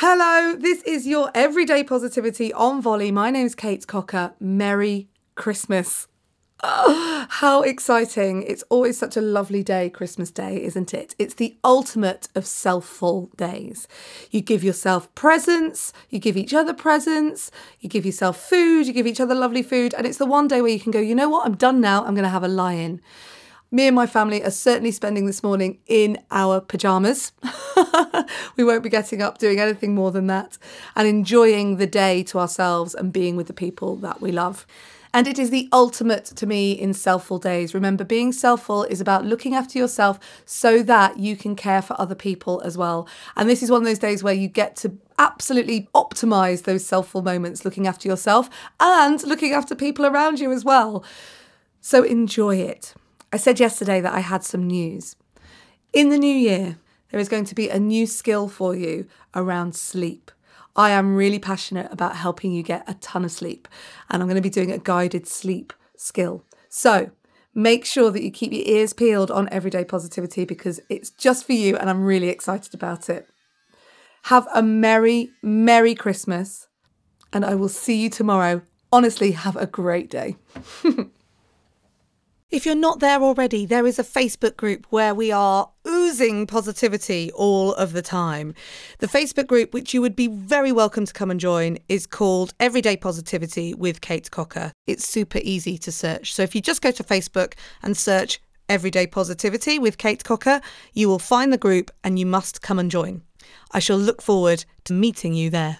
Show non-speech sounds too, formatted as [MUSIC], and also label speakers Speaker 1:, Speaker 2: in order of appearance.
Speaker 1: Hello, this is your everyday positivity on volley. My name's Kate Cocker. Merry Christmas. Oh, how exciting. It's always such a lovely day, Christmas Day, isn't it? It's the ultimate of selfful days. You give yourself presents, you give each other presents, you give yourself food, you give each other lovely food, and it's the one day where you can go, you know what, I'm done now, I'm going to have a lie in. Me and my family are certainly spending this morning in our pyjamas. [LAUGHS] we won't be getting up doing anything more than that and enjoying the day to ourselves and being with the people that we love. And it is the ultimate to me in selfful days. Remember, being selfful is about looking after yourself so that you can care for other people as well. And this is one of those days where you get to absolutely optimize those selfful moments, looking after yourself and looking after people around you as well. So enjoy it. I said yesterday that I had some news. In the new year, there is going to be a new skill for you around sleep. I am really passionate about helping you get a ton of sleep, and I'm going to be doing a guided sleep skill. So make sure that you keep your ears peeled on everyday positivity because it's just for you, and I'm really excited about it. Have a merry, merry Christmas, and I will see you tomorrow. Honestly, have a great day. [LAUGHS] If you're not there already, there is a Facebook group where we are oozing positivity all of the time. The Facebook group, which you would be very welcome to come and join, is called Everyday Positivity with Kate Cocker. It's super easy to search. So if you just go to Facebook and search Everyday Positivity with Kate Cocker, you will find the group and you must come and join. I shall look forward to meeting you there.